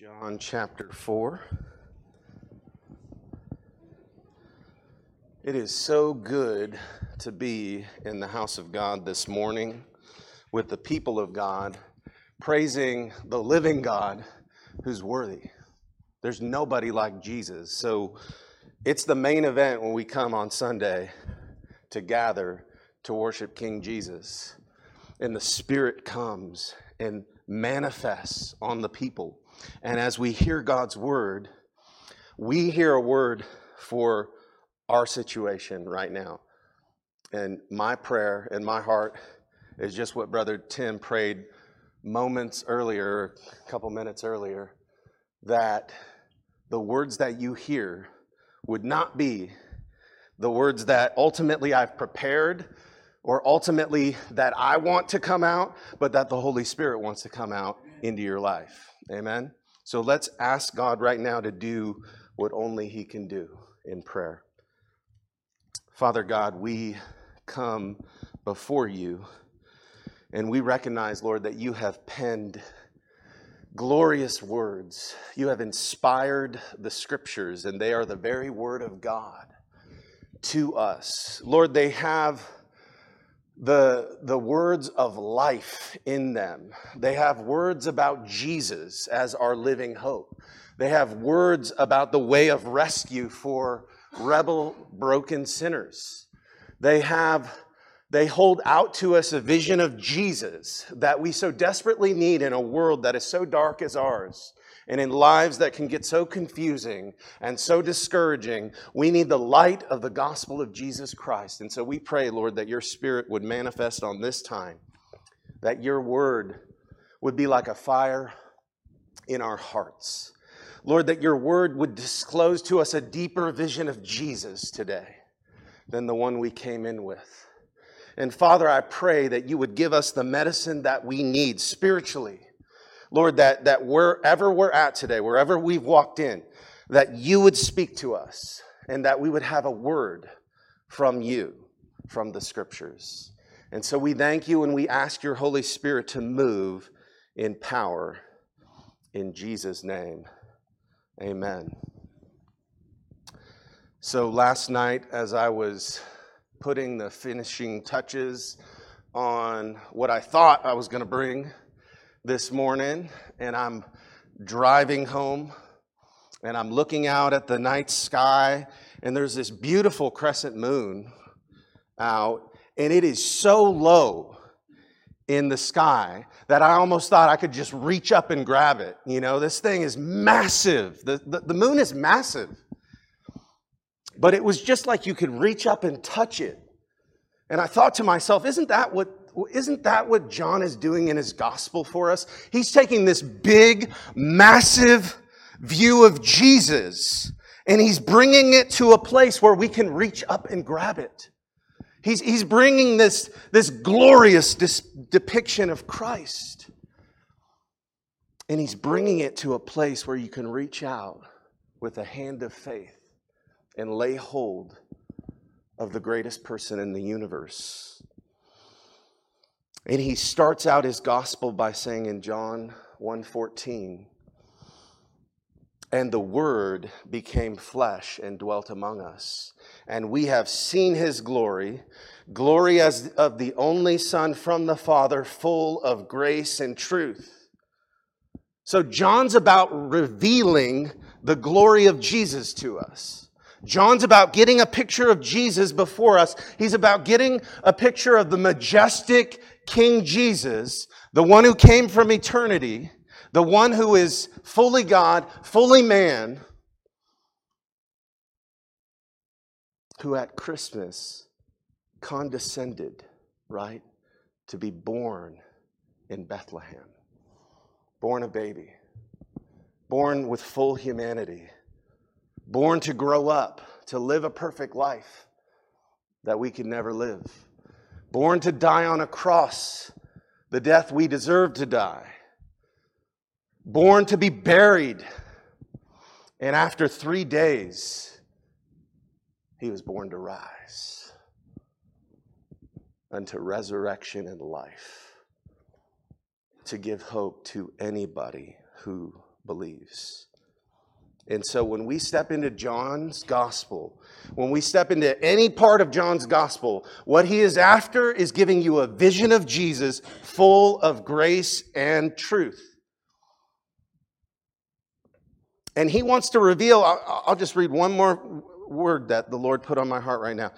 John chapter 4. It is so good to be in the house of God this morning with the people of God, praising the living God who's worthy. There's nobody like Jesus. So it's the main event when we come on Sunday to gather to worship King Jesus. And the Spirit comes and manifests on the people. And as we hear God's word, we hear a word for our situation right now. And my prayer in my heart is just what Brother Tim prayed moments earlier, a couple minutes earlier, that the words that you hear would not be the words that ultimately I've prepared or ultimately that I want to come out, but that the Holy Spirit wants to come out into your life. Amen? So let's ask God right now to do what only He can do in prayer. Father God, we come before you and we recognize, Lord, that you have penned glorious words. You have inspired the scriptures, and they are the very word of God to us. Lord, they have the, the words of life in them. They have words about Jesus as our living hope. They have words about the way of rescue for rebel, broken sinners. They have they hold out to us a vision of Jesus that we so desperately need in a world that is so dark as ours and in lives that can get so confusing and so discouraging, we need the light of the gospel of Jesus Christ. And so we pray, Lord, that your spirit would manifest on this time, that your word would be like a fire in our hearts. Lord, that your word would disclose to us a deeper vision of Jesus today than the one we came in with. And Father, I pray that you would give us the medicine that we need spiritually Lord, that, that wherever we're at today, wherever we've walked in, that you would speak to us and that we would have a word from you, from the scriptures. And so we thank you and we ask your Holy Spirit to move in power. In Jesus' name, amen. So last night, as I was putting the finishing touches on what I thought I was going to bring this morning and I'm driving home and I'm looking out at the night sky and there's this beautiful crescent moon out and it is so low in the sky that I almost thought I could just reach up and grab it. You know, this thing is massive. The, the, the moon is massive. But it was just like you could reach up and touch it. And I thought to myself, isn't that what isn't that what John is doing in his gospel for us? He's taking this big, massive view of Jesus and he's bringing it to a place where we can reach up and grab it. He's, he's bringing this, this glorious dis- depiction of Christ. And he's bringing it to a place where you can reach out with a hand of faith and lay hold of the greatest person in the universe and he starts out his gospel by saying in John 1:14, and the word became flesh and dwelt among us, and we have seen his glory, glory as of the only son from the father, full of grace and truth. So John's about revealing the glory of Jesus to us. John's about getting a picture of Jesus before us. He's about getting a picture of the majestic King Jesus, the one who came from eternity, the one who is fully God, fully man, who at Christmas condescended, right, to be born in Bethlehem, born a baby, born with full humanity, born to grow up, to live a perfect life that we could never live born to die on a cross, the death we deserve to die, born to be buried, and after three days, he was born to rise unto resurrection and life, to give hope to anybody who believes. And so when we step into John's gospel, when we step into any part of John's gospel, what he is after is giving you a vision of Jesus full of grace and truth. And he wants to reveal, I'll just read one more word that the Lord put on my heart right now.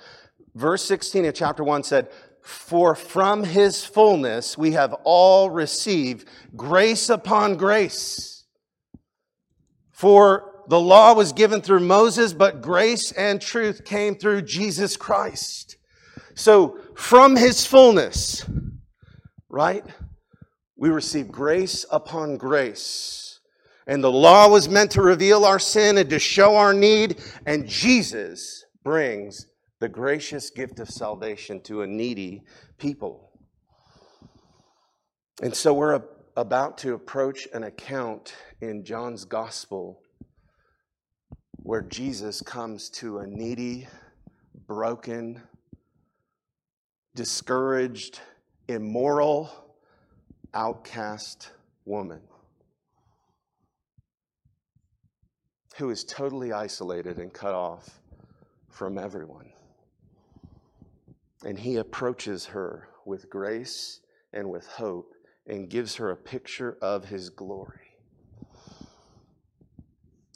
Verse 16 of chapter 1 said, For from his fullness we have all received grace upon grace. For the law was given through Moses, but grace and truth came through Jesus Christ. So, from his fullness, right, we receive grace upon grace. And the law was meant to reveal our sin and to show our need, and Jesus brings the gracious gift of salvation to a needy people. And so we're about to approach an account in John's gospel where Jesus comes to a needy, broken, discouraged, immoral, outcast woman who is totally isolated and cut off from everyone. And he approaches her with grace and with hope and gives her a picture of his glory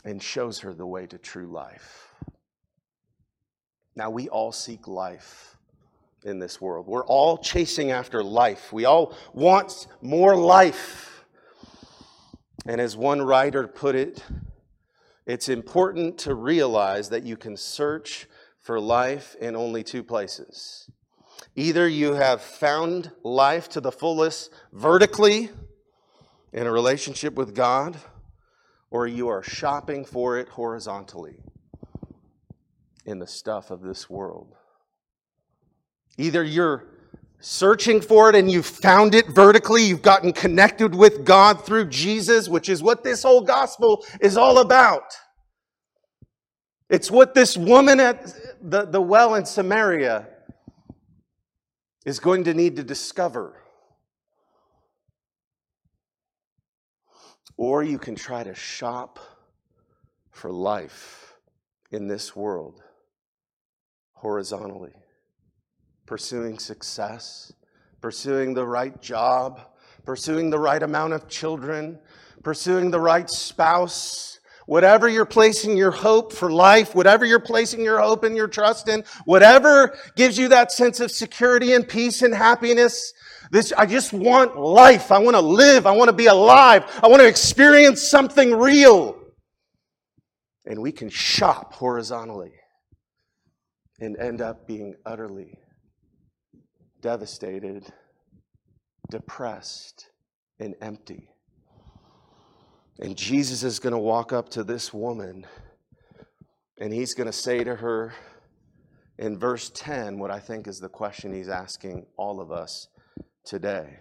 and shows her the way to true life. Now, we all seek life in this world. We're all chasing after life. We all want more life. And as one writer put it, it's important to realize that you can search for life in only two places. Either you have found life to the fullest vertically in a relationship with God or you are shopping for it horizontally in the stuff of this world. Either you're searching for it and you've found it vertically, you've gotten connected with God through Jesus, which is what this whole gospel is all about. It's what this woman at the, the well in Samaria is going to need to discover. Or you can try to shop for life in this world horizontally, pursuing success, pursuing the right job, pursuing the right amount of children, pursuing the right spouse. Whatever you're placing your hope for life, whatever you're placing your hope and your trust in, whatever gives you that sense of security and peace and happiness, this, I just want life. I want to live. I want to be alive. I want to experience something real. And we can shop horizontally and end up being utterly devastated, depressed, and empty. And Jesus is going to walk up to this woman and he's going to say to her in verse 10 what I think is the question he's asking all of us today.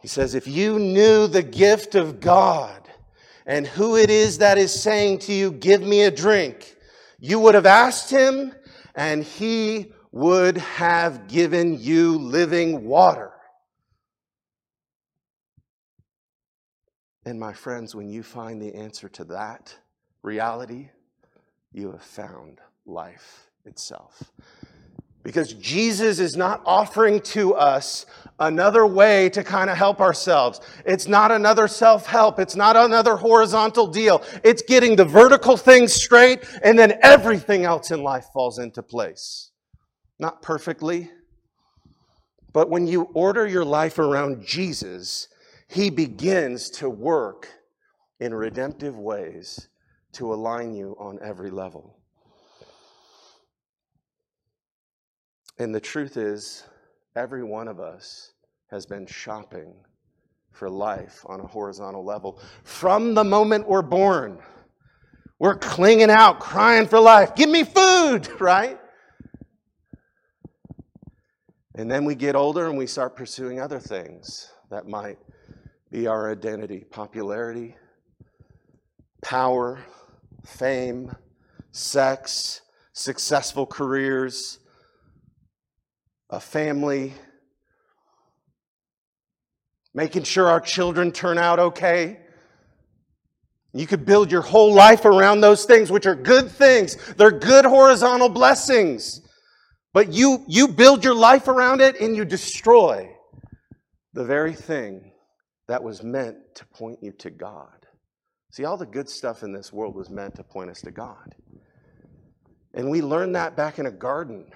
He says, If you knew the gift of God and who it is that is saying to you, Give me a drink, you would have asked him, and he would have given you living water. And my friends, when you find the answer to that reality, you have found life itself. Because Jesus is not offering to us another way to kind of help ourselves. It's not another self help. It's not another horizontal deal. It's getting the vertical things straight, and then everything else in life falls into place. Not perfectly, but when you order your life around Jesus, He begins to work in redemptive ways to align you on every level. And the truth is, every one of us has been shopping for life on a horizontal level. From the moment we're born, we're clinging out, crying for life. Give me food, right? And then we get older and we start pursuing other things that might be our identity popularity, power, fame, sex, successful careers, a family, making sure our children turn out okay, You could build your whole life around those things, which are good things. They're good horizontal blessings. But you, you build your life around it and you destroy the very thing that was meant to point you to God. See, all the good stuff in this world was meant to point us to God. And we learned that back in a garden,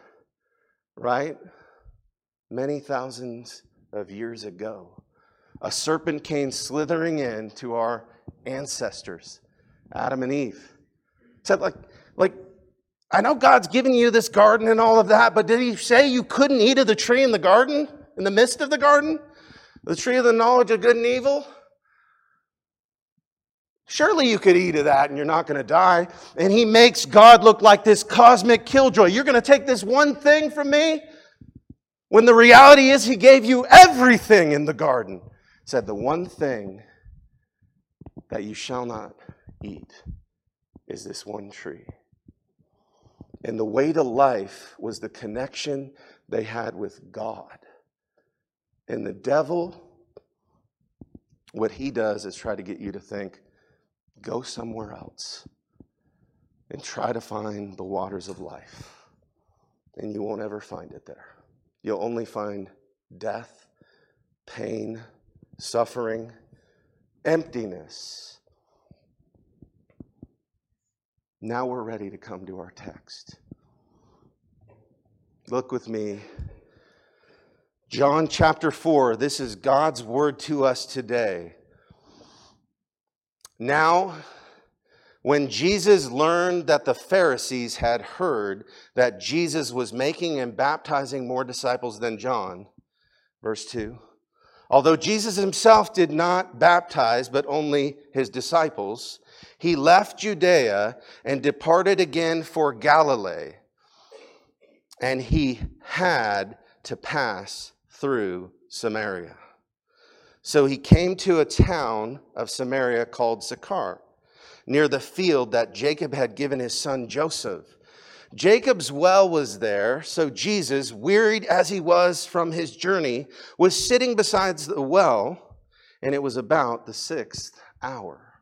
right? Many thousands of years ago. A serpent came slithering in to our ancestors, Adam and Eve. Said, like, like, I know God's given you this garden and all of that, but did he say you couldn't eat of the tree in the garden, in the midst of the garden? The tree of the knowledge of good and evil? Surely you could eat of that and you're not going to die. And he makes God look like this cosmic killjoy. You're going to take this one thing from me? When the reality is, he gave you everything in the garden. Said, the one thing that you shall not eat is this one tree. And the way to life was the connection they had with God. And the devil, what he does is try to get you to think, go somewhere else and try to find the waters of life. And you won't ever find it there. You'll only find death, pain, suffering, emptiness. Now we're ready to come to our text. Look with me John chapter 4, this is God's word to us today. Now, when Jesus learned that the Pharisees had heard that Jesus was making and baptizing more disciples than John, verse 2, although Jesus himself did not baptize, but only his disciples, he left Judea and departed again for Galilee. And he had to pass through Samaria. So he came to a town of Samaria called Sychar, near the field that Jacob had given his son Joseph. Jacob's well was there, so Jesus, wearied as he was from his journey, was sitting beside the well, and it was about the sixth hour.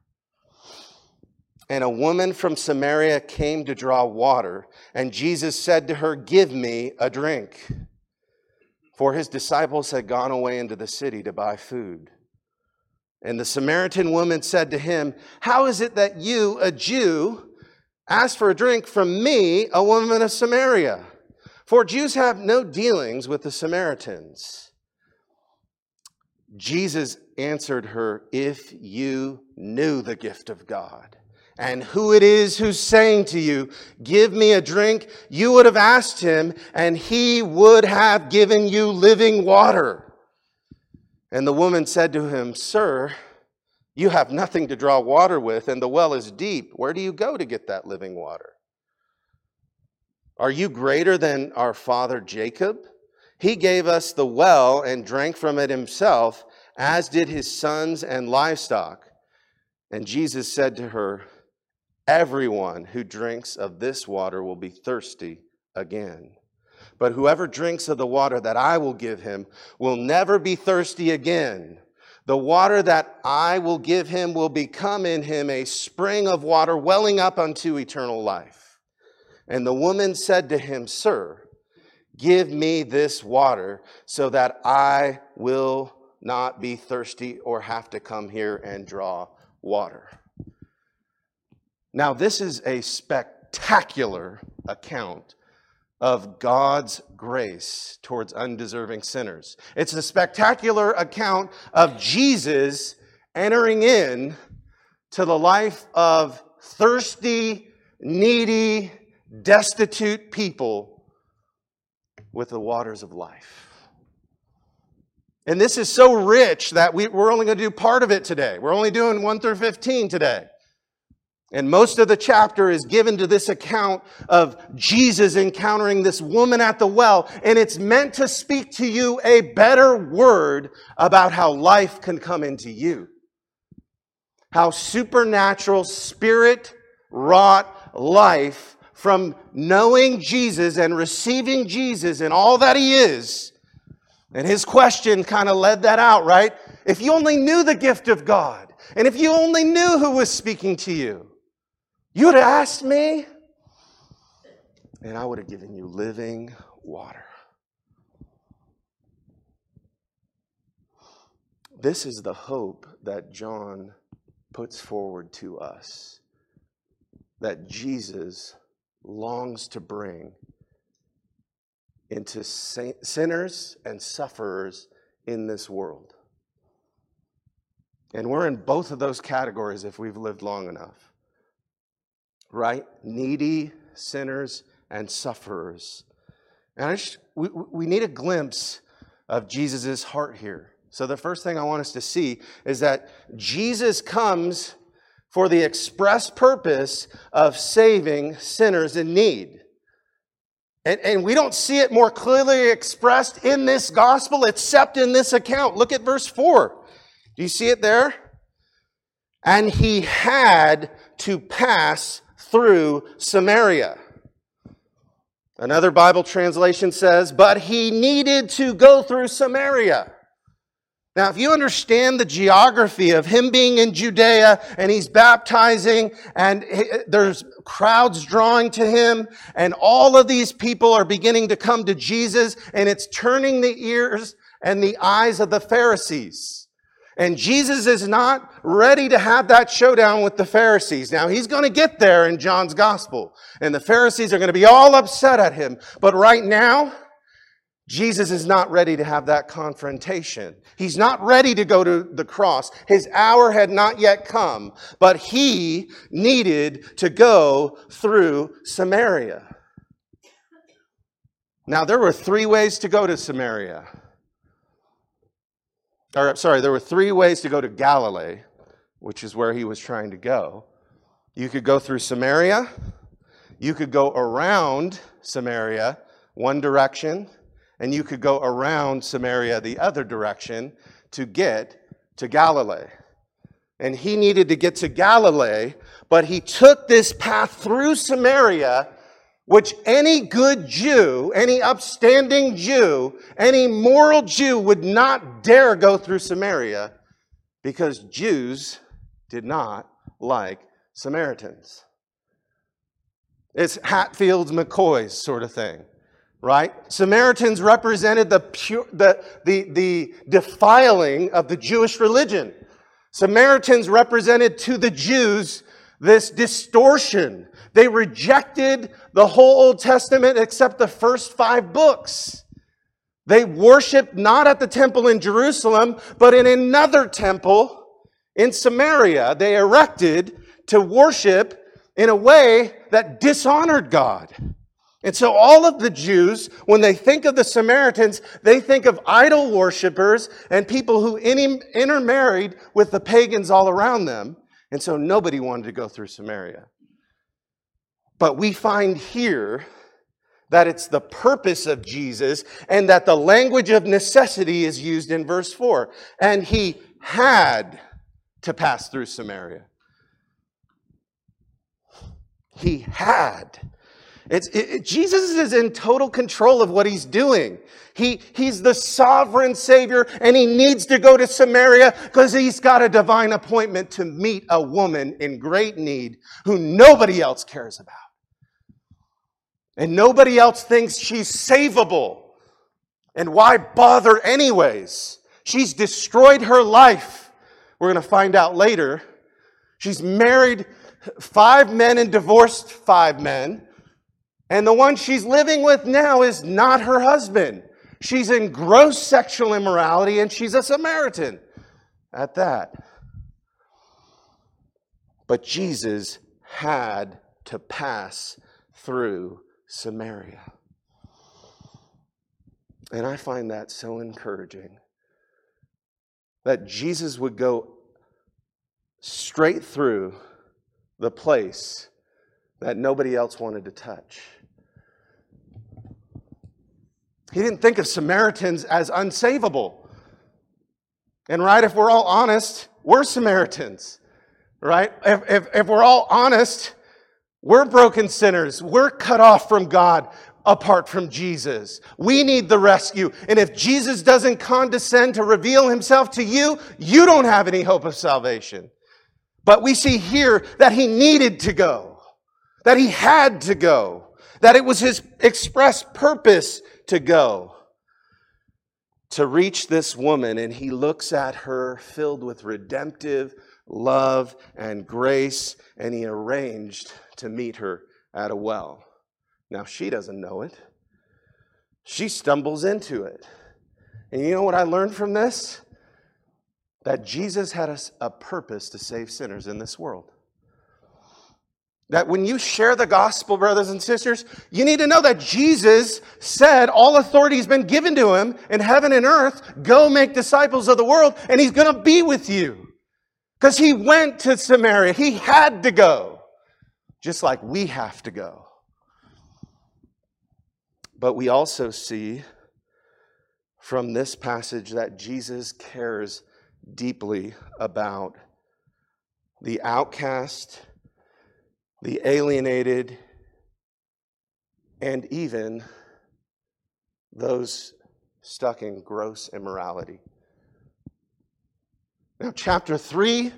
And a woman from Samaria came to draw water, and Jesus said to her, Give me a drink for his disciples had gone away into the city to buy food. And the Samaritan woman said to him, How is it that you, a Jew, ask for a drink from me, a woman of Samaria? For Jews have no dealings with the Samaritans. Jesus answered her, If you knew the gift of God and who it is who's saying to you, Give me a drink, you would have asked him, and he would have given you living water. And the woman said to him, Sir, you have nothing to draw water with, and the well is deep. Where do you go to get that living water? Are you greater than our father Jacob? He gave us the well and drank from it himself, as did his sons and livestock. And Jesus said to her, Everyone who drinks of this water will be thirsty again. But whoever drinks of the water that I will give him will never be thirsty again. The water that I will give him will become in him a spring of water welling up unto eternal life. And the woman said to him, Sir, give me this water so that I will not be thirsty or have to come here and draw water. Now, this is a spectacular account of God's grace towards undeserving sinners. It's a spectacular account of Jesus entering in to the life of thirsty, needy, destitute people with the waters of life. And this is so rich that we, are only going to do part of it today. We're only doing 1 through 15 today. And most of the chapter is given to this account of Jesus encountering this woman at the well. And it's meant to speak to you a better word about how life can come into you. How supernatural, spirit wrought life from knowing Jesus and receiving Jesus and all that he is. And his question kind of led that out, right? If you only knew the gift of God, And if you only knew who was speaking to you, you would have asked me, and I would have given you living water. This is the hope that John puts forward to us that Jesus longs to bring into sinners and sufferers in this world. And we're in both of those categories if we've lived long enough. Right? Needy sinners and sufferers. And just, we, we need a glimpse of Jesus' heart here. So, the first thing I want us to see is that Jesus comes for the express purpose of saving sinners in need. And, and we don't see it more clearly expressed in this gospel except in this account. Look at verse 4. Do you see it there? And he had to pass through Samaria. Another Bible translation says, but he needed to go through Samaria. Now, if you understand the geography of him being in Judea and he's baptizing and there's crowds drawing to him and all of these people are beginning to come to Jesus and it's turning the ears and the eyes of the Pharisees. And Jesus is not ready to have that showdown with the Pharisees. Now, he's going to get there in John's gospel and the Pharisees are going to be all upset at him. But right now, Jesus is not ready to have that confrontation. He's not ready to go to the cross. His hour had not yet come, but he needed to go through Samaria. Now, there were three ways to go to Samaria. Or, sorry, there were three ways to go to Galilee, which is where he was trying to go. You could go through Samaria, you could go around Samaria, one direction and you could go around Samaria the other direction to get to Galilee. And he needed to get to Galilee, but he took this path through Samaria, which any good Jew, any upstanding Jew, any moral Jew would not dare go through Samaria because Jews did not like Samaritans. It's Hatfields McCoys sort of thing right? Samaritans represented the, pure, the, the, the defiling of the Jewish religion. Samaritans represented to the Jews this distortion. They rejected the whole Old Testament except the first five books. They worshiped not at the temple in Jerusalem, but in another temple in Samaria. They erected to worship in a way that dishonored God. And so, all of the Jews, when they think of the Samaritans, they think of idol worshippers and people who intermarried with the pagans all around them. And so, nobody wanted to go through Samaria. But we find here that it's the purpose of Jesus and that the language of necessity is used in verse 4. And he had to pass through Samaria. He had it's, it, Jesus is in total control of what he's doing. He, he's the sovereign Savior, and he needs to go to Samaria because he's got a divine appointment to meet a woman in great need who nobody else cares about. And nobody else thinks she's savable. And why bother, anyways? She's destroyed her life. We're going to find out later. She's married five men and divorced five men. And the one she's living with now is not her husband. She's in gross sexual immorality and she's a Samaritan at that. But Jesus had to pass through Samaria. And I find that so encouraging that Jesus would go straight through the place that nobody else wanted to touch. He didn't think of Samaritans as unsavable. And right, if we're all honest, we're Samaritans, right? If, if, if we're all honest, we're broken sinners. We're cut off from God apart from Jesus. We need the rescue. And if Jesus doesn't condescend to reveal himself to you, you don't have any hope of salvation. But we see here that he needed to go, that he had to go, that it was his express purpose to go to reach this woman. And he looks at her filled with redemptive love and grace, and he arranged to meet her at a well. Now, she doesn't know it. She stumbles into it. And you know what I learned from this? That Jesus had a, a purpose to save sinners in this world. That when you share the gospel, brothers and sisters, you need to know that Jesus said all authority has been given to him in heaven and earth. Go make disciples of the world, and he's going to be with you. Because he went to Samaria. He had to go, just like we have to go. But we also see from this passage that Jesus cares deeply about the outcast, the alienated, and even those stuck in gross immorality. Now, chapter 3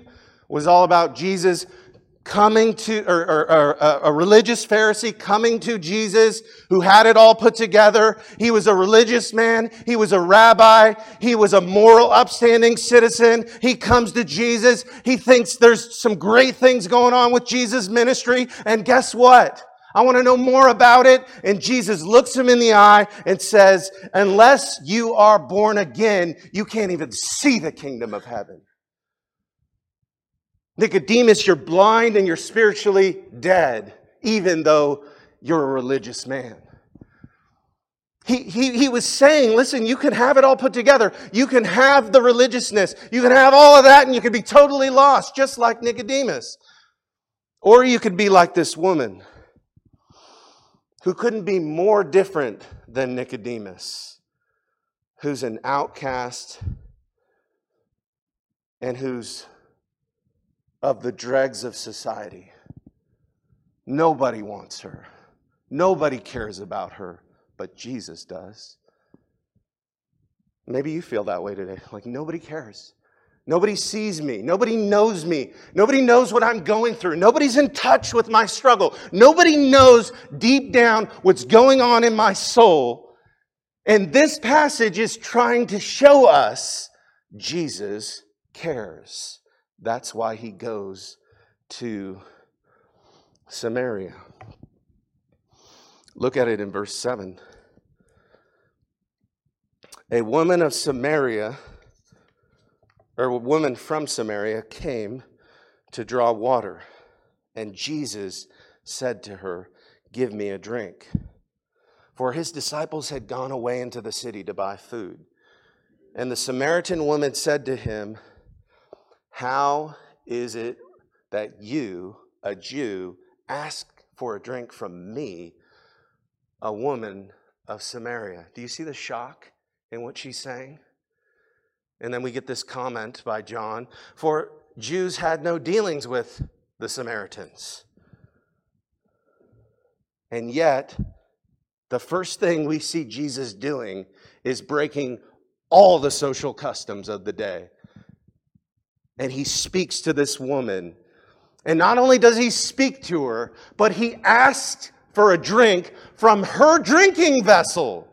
was all about Jesus coming to, or, or, or, a religious Pharisee coming to Jesus who had it all put together. He was a religious man. He was a rabbi. He was a moral, upstanding citizen. He comes to Jesus. He thinks there's some great things going on with Jesus' ministry. And guess what? I want to know more about it. And Jesus looks him in the eye and says, unless you are born again, you can't even see the kingdom of heaven. Nicodemus, you're blind and you're spiritually dead, even though you're a religious man. He, he, he was saying, listen, you can have it all put together. You can have the religiousness. You can have all of that and you can be totally lost, just like Nicodemus. Or you could be like this woman who couldn't be more different than Nicodemus, who's an outcast and who's of the dregs of society. Nobody wants her. Nobody cares about her, but Jesus does. Maybe you feel that way today. Like nobody cares. Nobody sees me. Nobody knows me. Nobody knows what I'm going through. Nobody's in touch with my struggle. Nobody knows deep down what's going on in my soul. And this passage is trying to show us Jesus cares. That's why he goes to Samaria. Look at it in verse 7. A woman of Samaria, or a woman from Samaria, came to draw water, and Jesus said to her, Give me a drink. For his disciples had gone away into the city to buy food. And the Samaritan woman said to him, how is it that you, a Jew, ask for a drink from me, a woman of Samaria? Do you see the shock in what she's saying? And then we get this comment by John For Jews had no dealings with the Samaritans. And yet, the first thing we see Jesus doing is breaking all the social customs of the day and he speaks to this woman. And not only does he speak to her, but he asked for a drink from her drinking vessel.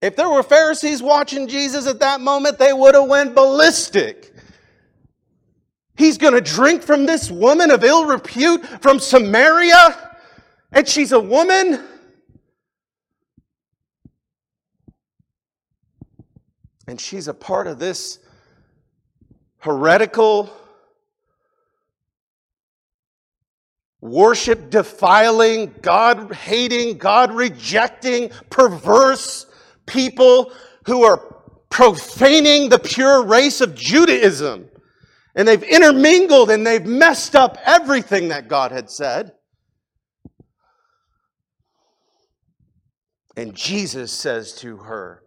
If there were Pharisees watching Jesus at that moment, they would have went ballistic. He's going to drink from this woman of ill repute from Samaria, and she's a woman. And she's a part of this heretical, worship defiling, God hating, God rejecting, perverse people who are profaning the pure race of Judaism. And they've intermingled and they've messed up everything that God had said. And Jesus says to her,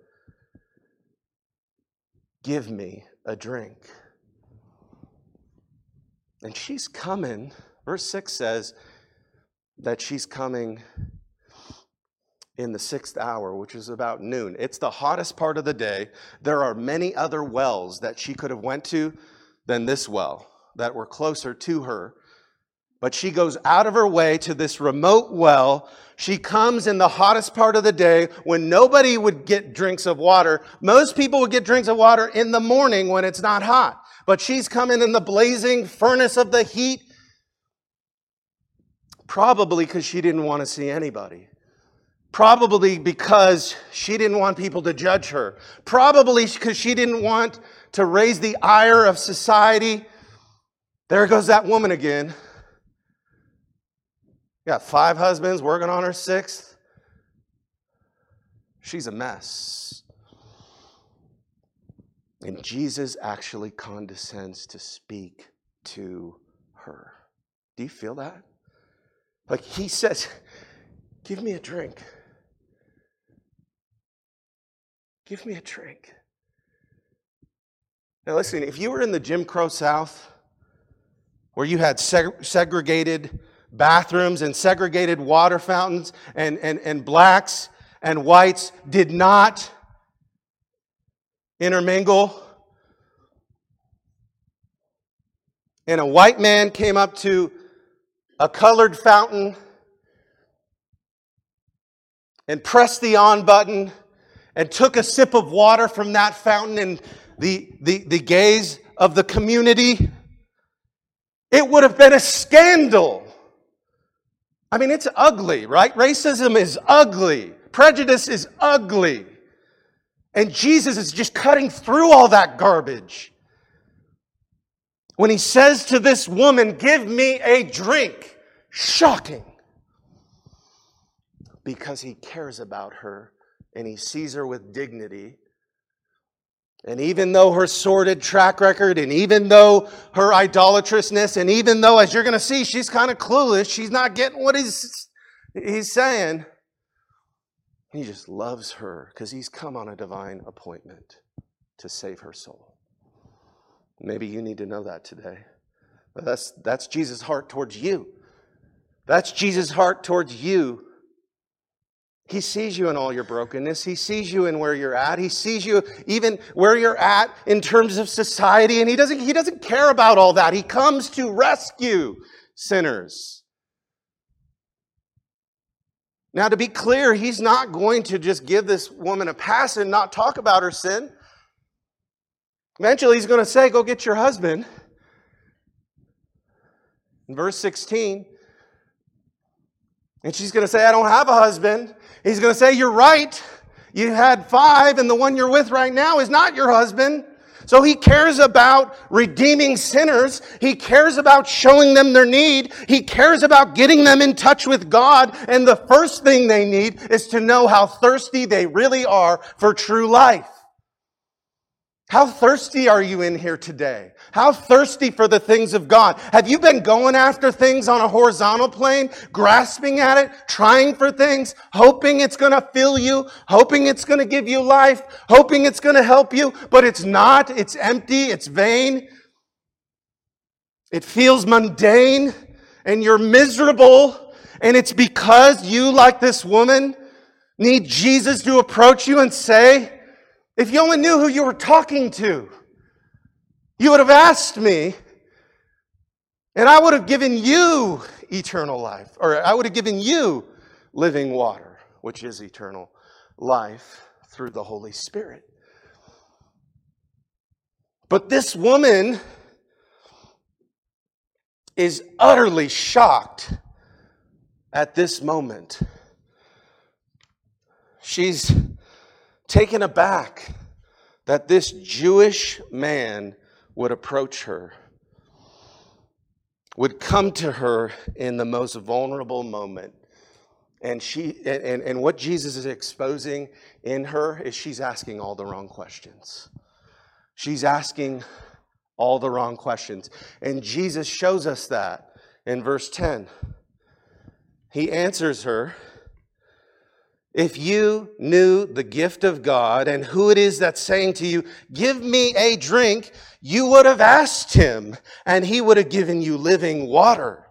Give me a drink. And she's coming. Verse 6 says that she's coming in the sixth hour, which is about noon. It's the hottest part of the day. There are many other wells that she could have went to than this well that were closer to her. But she goes out of her way to this remote well. She comes in the hottest part of the day when nobody would get drinks of water. Most people would get drinks of water in the morning when it's not hot. But she's coming in the blazing furnace of the heat, probably because she didn't want to see anybody. Probably because she didn't want people to judge her. Probably because she didn't want to raise the ire of society. There goes that woman again. Got five husbands working on her sixth. She's a mess. And Jesus actually condescends to speak to her. Do you feel that? Like he says, Give me a drink. Give me a drink. Now, listen, if you were in the Jim Crow South, where you had seg- segregated bathrooms and segregated water fountains, and, and, and blacks and whites did not intermingle, and a white man came up to a colored fountain and pressed the on button and took a sip of water from that fountain and the, the, the gaze of the community, it would have been a scandal. I mean, it's ugly, right? Racism is ugly. Prejudice is ugly. And Jesus is just cutting through all that garbage. When he says to this woman, Give me a drink, shocking. Because he cares about her and he sees her with dignity. And even though her sordid track record, and even though her idolatrousness, and even though, as you're going to see, she's kind of clueless, she's not getting what he's, he's saying, he just loves her because he's come on a divine appointment to save her soul. Maybe you need to know that today. But that's, that's Jesus' heart towards you. That's Jesus' heart towards you he sees you in all your brokenness. He sees you in where you're at. He sees you even where you're at in terms of society. And he doesn't, he doesn't care about all that. He comes to rescue sinners. Now, to be clear, he's not going to just give this woman a pass and not talk about her sin. Eventually, he's going to say, Go get your husband. In verse 16, and she's going to say, I don't have a husband. He's going to say, You're right. You had five, and the one you're with right now is not your husband. So he cares about redeeming sinners. He cares about showing them their need. He cares about getting them in touch with God. And the first thing they need is to know how thirsty they really are for true life. How thirsty are you in here today? How thirsty for the things of God? Have you been going after things on a horizontal plane, grasping at it, trying for things, hoping it's going to fill you, hoping it's going to give you life, hoping it's going to help you, but it's not. It's empty. It's vain. It feels mundane and you're miserable. And it's because you, like this woman, need Jesus to approach you and say, if you only knew who you were talking to, you would have asked me, and I would have given you eternal life, or I would have given you living water, which is eternal life through the Holy Spirit. But this woman is utterly shocked at this moment. She's taken aback that this Jewish man would approach her, would come to her in the most vulnerable moment. And, she, and, and what Jesus is exposing in her is she's asking all the wrong questions. She's asking all the wrong questions. And Jesus shows us that in verse 10. He answers her if you knew the gift of God and who it is that's saying to you, Give me a drink, you would have asked him, and he would have given you living water.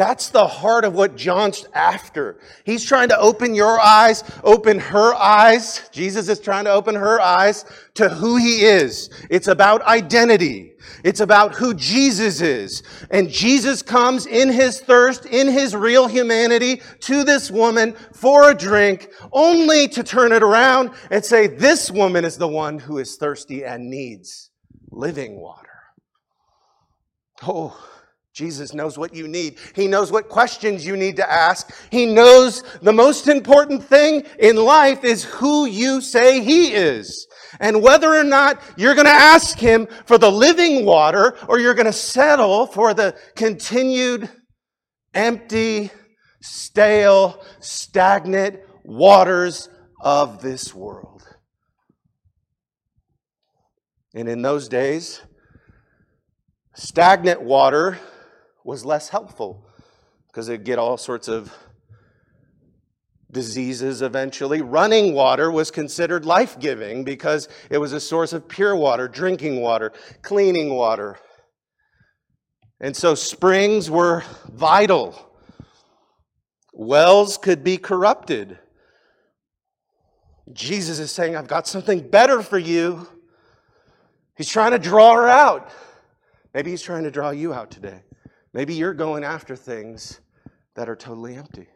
That's the heart of what John's after. He's trying to open your eyes, open her eyes. Jesus is trying to open her eyes to who he is. It's about identity. It's about who Jesus is. And Jesus comes in his thirst, in his real humanity to this woman for a drink, only to turn it around and say, this woman is the one who is thirsty and needs living water. Oh, Jesus knows what you need. He knows what questions you need to ask. He knows the most important thing in life is who you say He is. And whether or not you're going to ask Him for the living water or you're going to settle for the continued empty, stale, stagnant waters of this world. And in those days, stagnant water was less helpful because they'd get all sorts of diseases eventually. Running water was considered life giving because it was a source of pure water, drinking water, cleaning water. And so springs were vital. Wells could be corrupted. Jesus is saying, I've got something better for you. He's trying to draw her out. Maybe he's trying to draw you out today. Maybe you're going after things that are totally empty.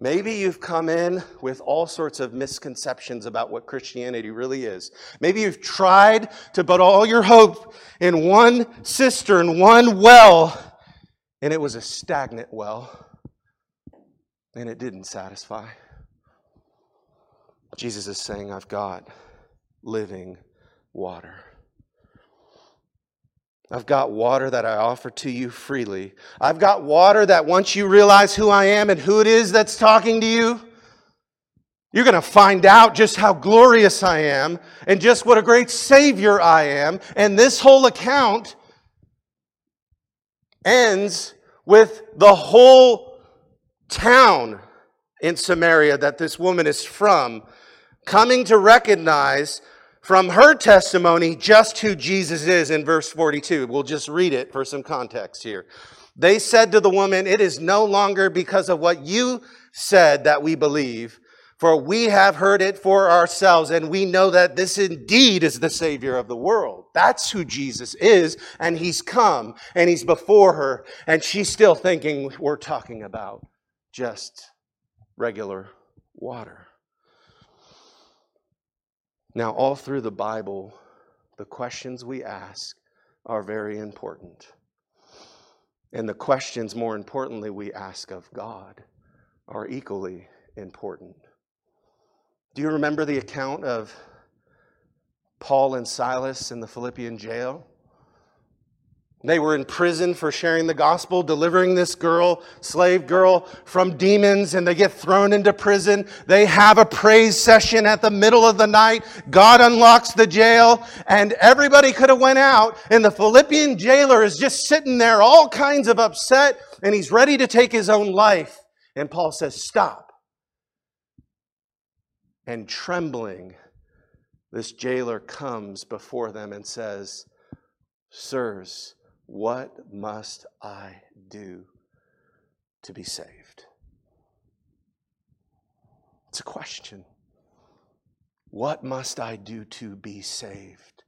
Maybe you've come in with all sorts of misconceptions about what Christianity really is. Maybe you've tried to put all your hope in one cistern, one well, and it was a stagnant well, and it didn't satisfy. Jesus is saying, I've got living water. I've got water that I offer to you freely. I've got water that once you realize who I am and who it is that's talking to you, you're going to find out just how glorious I am and just what a great Savior I am. And this whole account ends with the whole town in Samaria that this woman is from coming to recognize from her testimony just who Jesus is in verse 42. We'll just read it for some context here. They said to the woman, It is no longer because of what you said that we believe, for we have heard it for ourselves, and we know that this indeed is the Savior of the world. That's who Jesus is, and He's come, and He's before her, and she's still thinking we're talking about just regular water. Now, all through the Bible, the questions we ask are very important. And the questions, more importantly, we ask of God are equally important. Do you remember the account of Paul and Silas in the Philippian jail? They were in prison for sharing the gospel, delivering this girl, slave girl, from demons, and they get thrown into prison. They have a praise session at the middle of the night. God unlocks the jail, and everybody could have went out, and the Philippian jailer is just sitting there, all kinds of upset, and he's ready to take his own life. And Paul says, Stop. And trembling, this jailer comes before them and says, Sirs, what must I do to be saved? It's a question. What must I do to be saved?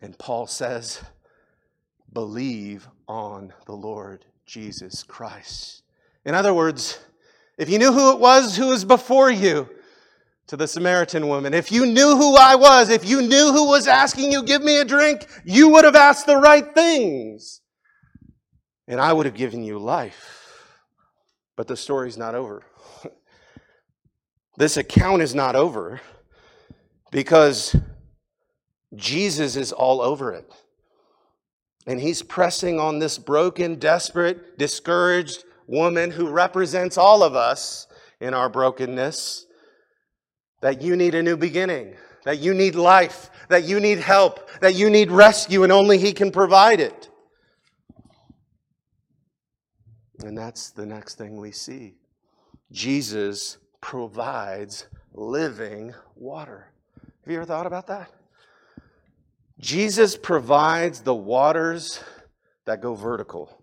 And Paul says, believe on the Lord Jesus Christ. In other words, if you knew who it was who was before you, to the Samaritan woman. If you knew who I was, if you knew who was asking you, give me a drink, you would have asked the right things. And I would have given you life. But the story's not over. this account is not over because Jesus is all over it. And he's pressing on this broken, desperate, discouraged woman who represents all of us in our brokenness that you need a new beginning, that you need life, that you need help, that you need rescue, and only He can provide it. And that's the next thing we see. Jesus provides living water. Have you ever thought about that? Jesus provides the waters that go vertical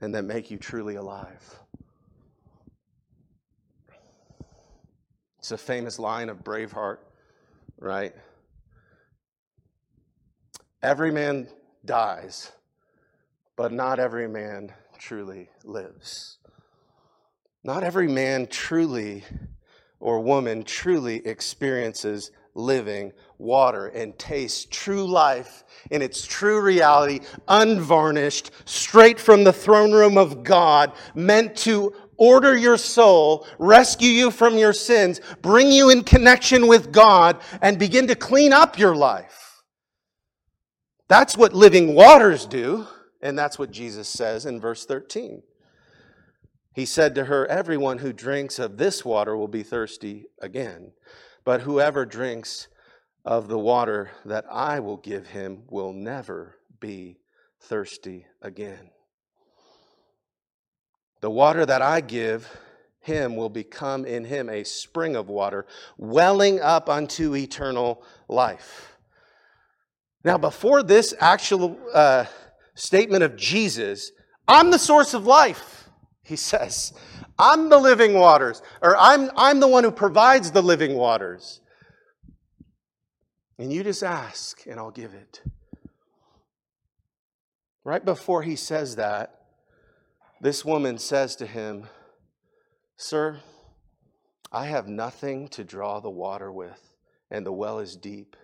and that make you truly alive. It's a famous line of Braveheart, right? Every man dies, but not every man truly lives. Not every man truly or woman truly experiences living water and tastes true life in its true reality, unvarnished, straight from the throne room of God, meant to order your soul, rescue you from your sins, bring you in connection with God, and begin to clean up your life. That's what living waters do, and that's what Jesus says in verse 13. He said to her, Everyone who drinks of this water will be thirsty again, but whoever drinks of the water that I will give him will never be thirsty again. The water that I give him will become in him a spring of water, welling up unto eternal life. Now, before this actual uh, statement of Jesus, I'm the source of life. He says, I'm the living waters, or I'm, I'm the one who provides the living waters. And you just ask, and I'll give it. Right before he says that, this woman says to him, Sir, I have nothing to draw the water with, and the well is deep.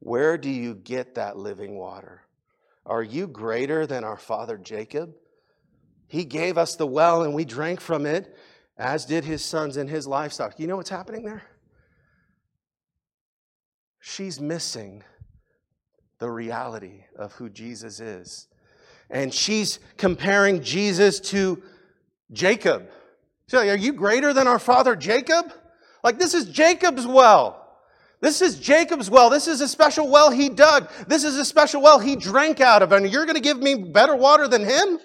Where do you get that living water? Are you greater than our father Jacob? He gave us the well and we drank from it, as did his sons and his livestock. You know what's happening there? She's missing the reality of who Jesus is. And she's comparing Jesus to Jacob. She's like, Are you greater than our father Jacob? Like, this is Jacob's well. This is Jacob's well. This is a special well he dug. This is a special well he drank out of. And you're going to give me better water than him?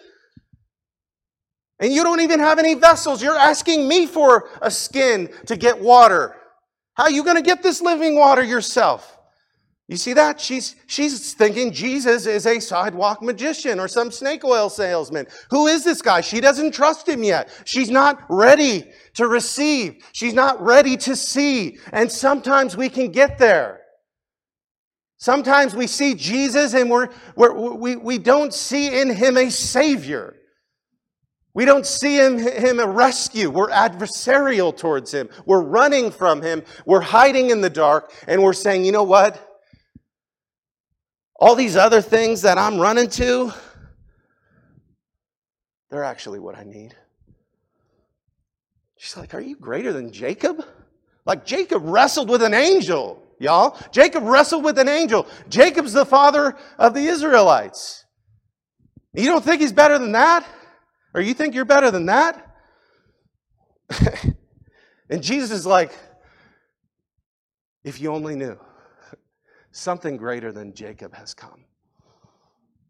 And you don't even have any vessels. You're asking me for a skin to get water. How are you going to get this living water yourself? You see that? She's, she's thinking Jesus is a sidewalk magician or some snake oil salesman. Who is this guy? She doesn't trust him yet. She's not ready to receive. She's not ready to see. And sometimes we can get there. Sometimes we see Jesus and we're, we're, we, we don't see in him a savior. We don't see him, him a rescue. We're adversarial towards him. We're running from him. We're hiding in the dark. And we're saying, you know what? All these other things that I'm running to, they're actually what I need. She's like, Are you greater than Jacob? Like Jacob wrestled with an angel, y'all. Jacob wrestled with an angel. Jacob's the father of the Israelites. You don't think he's better than that? Or you think you're better than that? and Jesus is like, if you only knew, something greater than Jacob has come.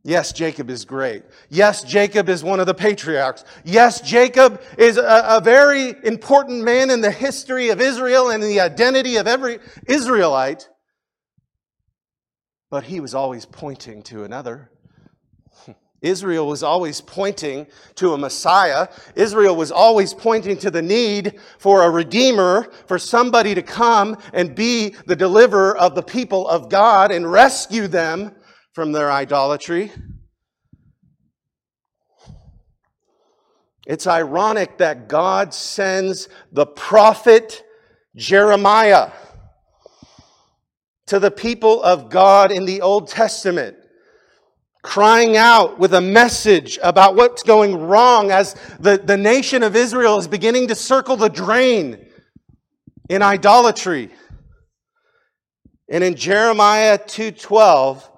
Yes, Jacob is great. Yes, Jacob is one of the patriarchs. Yes, Jacob is a, a, very important man in the history of Israel and the identity of every Israelite. But he was always pointing to another. Israel was always pointing to a Messiah. Israel was always pointing to the need for a Redeemer, for somebody to come and be the deliverer of the people of God and rescue them from their idolatry. It's ironic that God sends the prophet Jeremiah to the people of God in the Old Testament crying out with a message about what's going wrong as the, the nation of Israel is beginning to circle the drain in idolatry. And in Jeremiah 2:12,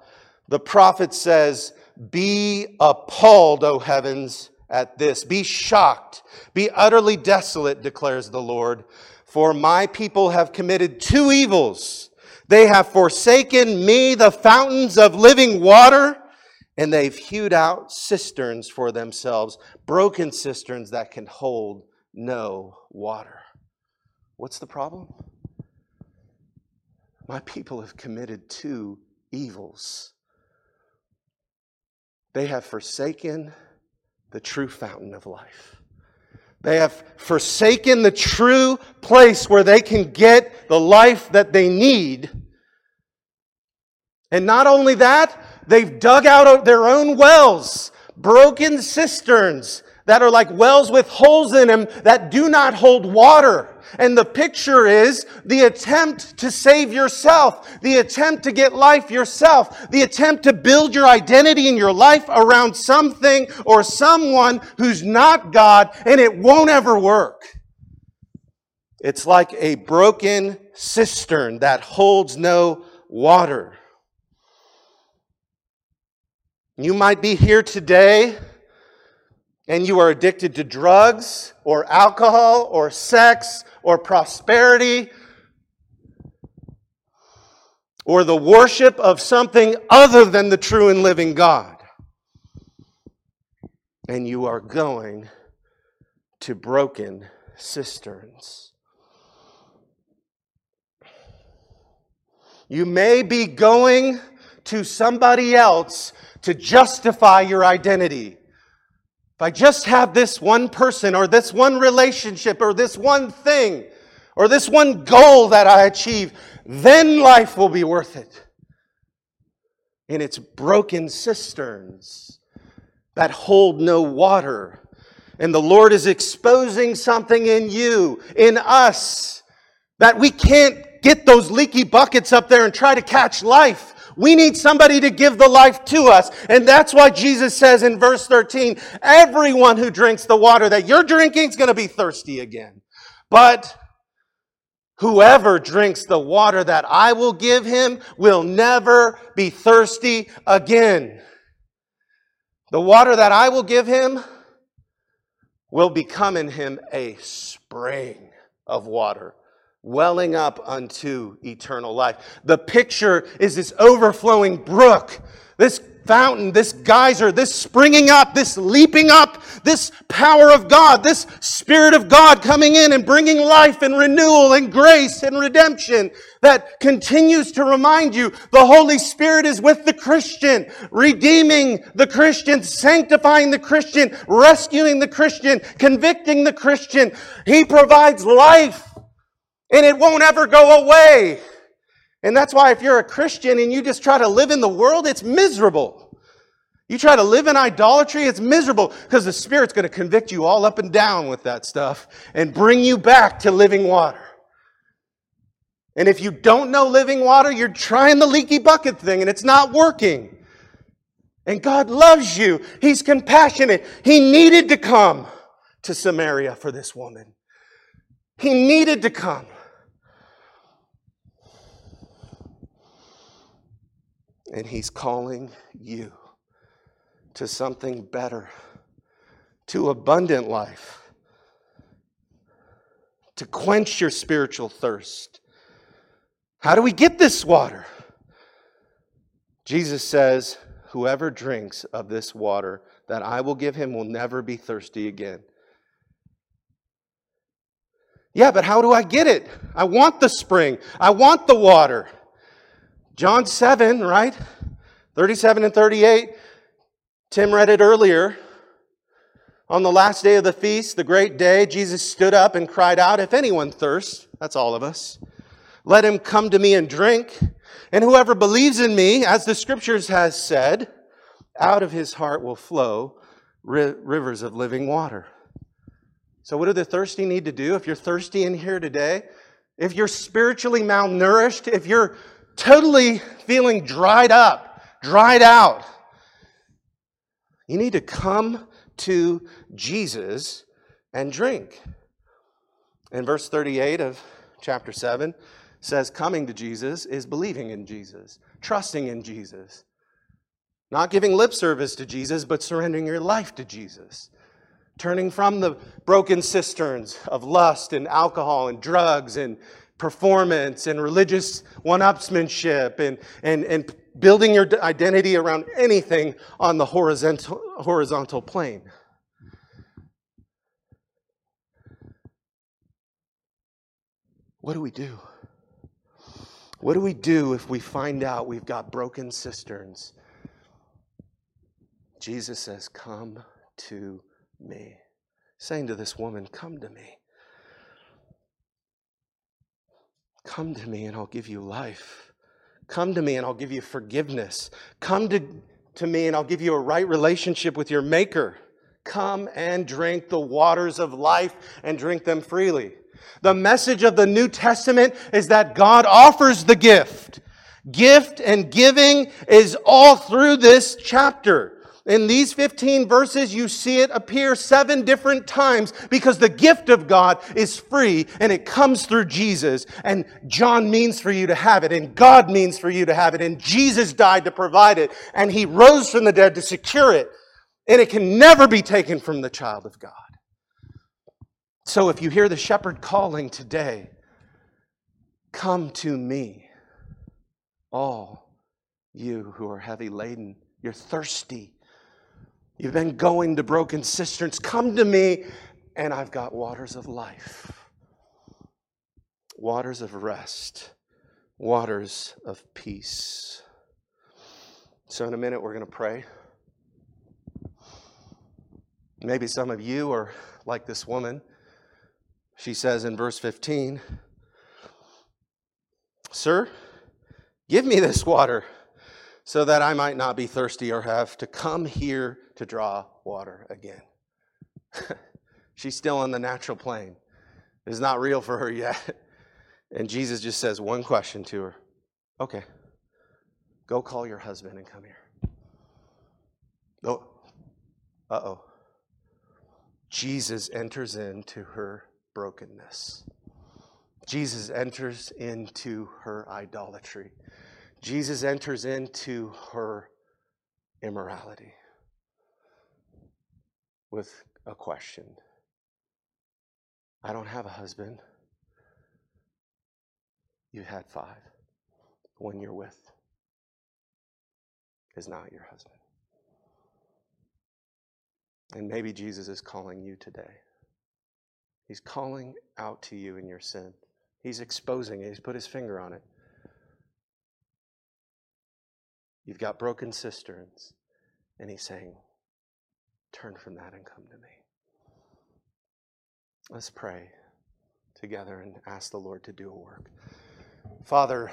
the prophet says, "Be appalled, O heavens, at this. Be shocked. Be utterly desolate, declares the Lord, for my people have committed two evils. They have forsaken me, the fountains of living water, and they've hewed out cisterns for themselves, broken cisterns that can hold no water. What's the problem? My people have committed two evils. They have forsaken the true fountain of life. They have forsaken the true place where they can get the life that they need. And not only that, they've dug out their own wells, broken cisterns that are like wells with holes in them that do not hold water. And the picture is the attempt to save yourself, the attempt to get life yourself, the attempt to build your identity in your life around something or someone who's not God, and it won't ever work. It's like a broken cistern that holds no water. You might be here today and you are addicted to drugs or alcohol or sex or prosperity or the worship of something other than the true and living God. And you are going to broken cisterns. You may be going to somebody else to justify your identity. If I just have this one person or this one relationship or this one thing or this one goal that I achieve, then life will be worth it. In its broken cisterns that hold no water. And the Lord is exposing something in you, in us, that we can't get those leaky buckets up there and try to catch life. We need somebody to give the life to us. And that's why Jesus says in verse 13, everyone who drinks the water that you're drinking is going to be thirsty again. But whoever drinks the water that I will give him will never be thirsty again. The water that I will give him will become in him a spring of water welling up unto eternal life. The picture is this overflowing brook, this fountain, this geyser, this springing up, this leaping up, this power of God, this Spirit of God coming in and bringing life and renewal and grace and redemption that continues to remind you the Holy Spirit is with the Christian, redeeming the Christian, sanctifying the Christian, rescuing the Christian, convicting the Christian. He provides life and it won't ever go away. And that's why if you're a Christian and you just try to live in the world, it's miserable. You try to live in idolatry, it's miserable because the Spirit's going to convict you all up and down with that stuff and bring you back to living water. And if you don't know living water, you're trying the leaky bucket thing and it's not working. And God loves you. He's compassionate. He needed to come to Samaria for this woman. He needed to come. And He's calling you to something better, to abundant life, to quench your spiritual thirst. How do we get this water? Jesus says, Whoever drinks of this water that I will give him will never be thirsty again. Yeah, but how do I get it? I want the spring. I want the water. John 7, right? 37 and 38. Tim read it earlier. On the last day of the feast, the great day, Jesus stood up and cried out, If anyone thirsts, that's all of us, let him come to me and drink. And whoever believes in me, as the scriptures has said, out of his heart will flow rivers of living water. So, what do the thirsty need to do? If you're thirsty in here today, if you're spiritually malnourished, if you're totally feeling dried up, dried out. You need to come to Jesus and drink. And verse 38 of chapter 7 says coming to Jesus is believing in Jesus, trusting in Jesus, not giving lip service to Jesus, but surrendering your life to Jesus. Turning from the broken cisterns of lust and alcohol and drugs and performance and religious one upsmanship and, and, and building your identity around anything on the horizontal, horizontal plane. What do we do? What do we do if we find out we've got broken cisterns? Jesus says, Come to me. Saying to this woman, Come to me. Come to me and I'll give you life. Come to me and I'll give you forgiveness. Come to, to me and I'll give you a right relationship with your Maker. Come and drink the waters of life and drink them freely. The message of the New Testament is that God offers the gift. Gift and giving is all through this chapter. In these 15 verses, you see it appear seven different times because the gift of God is free and it comes through Jesus. And John means for you to have it, and God means for you to have it, and Jesus died to provide it, and He rose from the dead to secure it. And it can never be taken from the child of God. So if you hear the shepherd calling today, come to me, all you who are heavy laden, you're thirsty You've been going to broken cisterns. Come to me, and I've got waters of life, waters of rest, waters of peace. So, in a minute, we're going to pray. Maybe some of you are like this woman. She says in verse 15, Sir, give me this water so that I might not be thirsty or have to come here to draw water again. She's still on the natural plane. It's not real for her yet. And Jesus just says one question to her Okay, go call your husband and come here. Oh, uh oh. Jesus enters into her brokenness. Jesus enters into her idolatry. Jesus enters into her immorality with a question I don't have a husband. You had five. One you're with is not your husband. And maybe Jesus is calling you today. He's calling out to you in your sin. He's exposing it, He's put His finger on it. You've got broken cisterns. And he's saying, Turn from that and come to me. Let's pray together and ask the Lord to do a work. Father,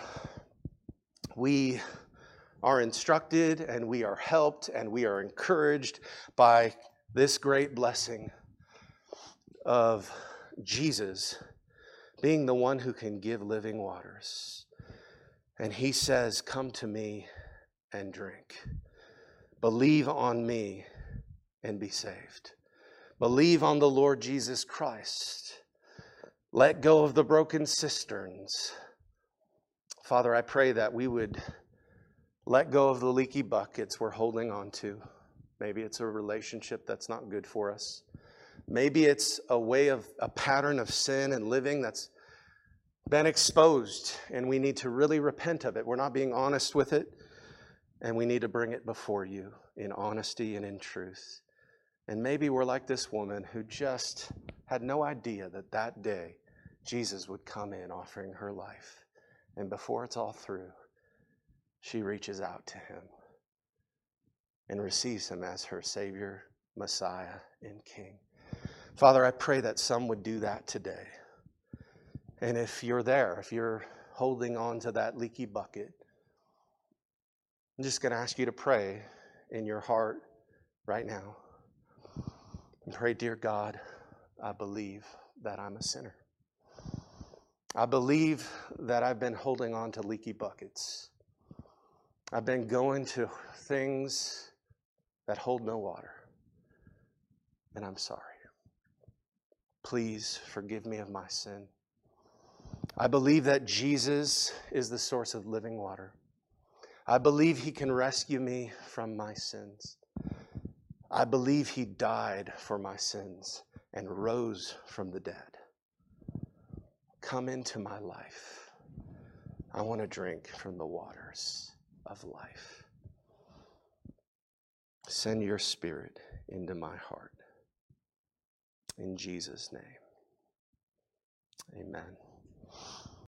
we are instructed and we are helped and we are encouraged by this great blessing of Jesus being the one who can give living waters. And he says, Come to me and drink. Believe on me and be saved. Believe on the Lord Jesus Christ. Let go of the broken cisterns. Father, I pray that we would let go of the leaky buckets we're holding on to. Maybe it's a relationship that's not good for us. Maybe it's a way of a pattern of sin and living that's been exposed, and we need to really repent of it. We're not being honest with it. And we need to bring it before you in honesty and in truth. And maybe we're like this woman who just had no idea that that day Jesus would come in offering her life. And before it's all through, she reaches out to him and receives him as her Savior, Messiah, and King. Father, I pray that some would do that today. And if you're there, if you're holding on to that leaky bucket, I'm just going to ask you to pray in your heart right now. And pray, Dear God, I believe that I'm a sinner. I believe that I've been holding on to leaky buckets. I've been going to things that hold no water. And I'm sorry. Please forgive me of my sin. I believe that Jesus is the source of living water. I believe He can rescue me from my sins. I believe He died for my sins and rose from the dead. Come into my life. I want to drink from the waters of life. Send your spirit into my heart. In Jesus' name, amen.